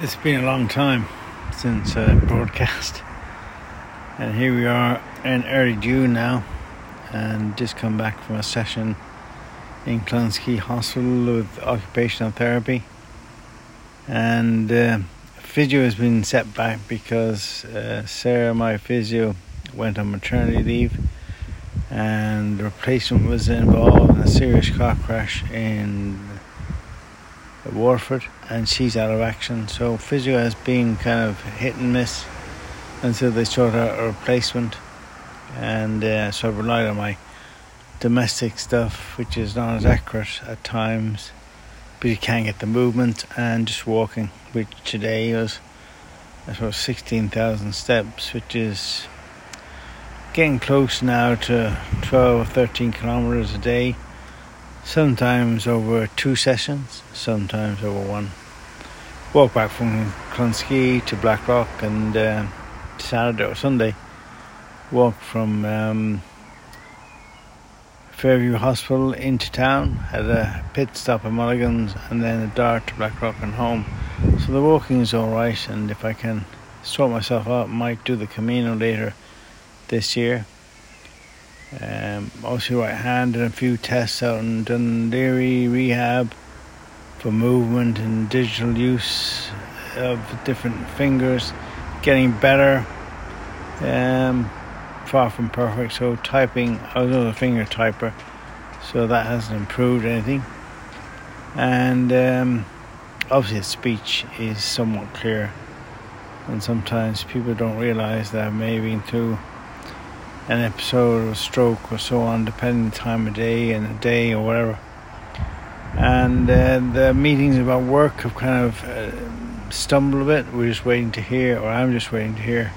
It's been a long time since uh, broadcast, and here we are in early June now, and just come back from a session in Clonskeagh Hospital with occupational therapy, and uh, physio has been set back because uh, Sarah, my physio, went on maternity leave, and replacement was involved in a serious car crash in Waterford, and she's out of action. So physio has been kind of hit and miss until they sort out a replacement. And uh, so I've relied on my domestic stuff, which is not as accurate at times, but you can get the movement and just walking, which today was, I suppose, 16,000 steps, which is getting close now to 12 or 13 kilometers a day sometimes over two sessions, sometimes over one. Walk back from Clonskeagh to Blackrock and uh, Saturday or Sunday. Walk from um, Fairview Hospital into town, had a pit stop at Mulligan's and then a dart to Blackrock and home. So the walking is alright and if I can sort myself out, might do the Camino later this year um, also right hand and a few tests out in Laoghaire rehab for movement and digital use of different fingers, getting better. Um, far from perfect. So typing, I was a finger typer, so that hasn't improved anything. And um, obviously, speech is somewhat clear, and sometimes people don't realise that maybe through an episode of stroke or so on, depending on the time of day and the day or whatever. And uh, the meetings about work have kind of uh, stumbled a bit. We're just waiting to hear, or I'm just waiting to hear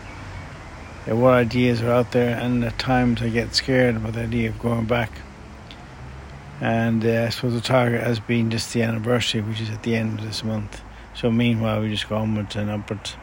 uh, what ideas are out there. And at times I get scared about the idea of going back. And uh, I suppose the target has been just the anniversary, which is at the end of this month. So meanwhile, we just go onwards and upwards.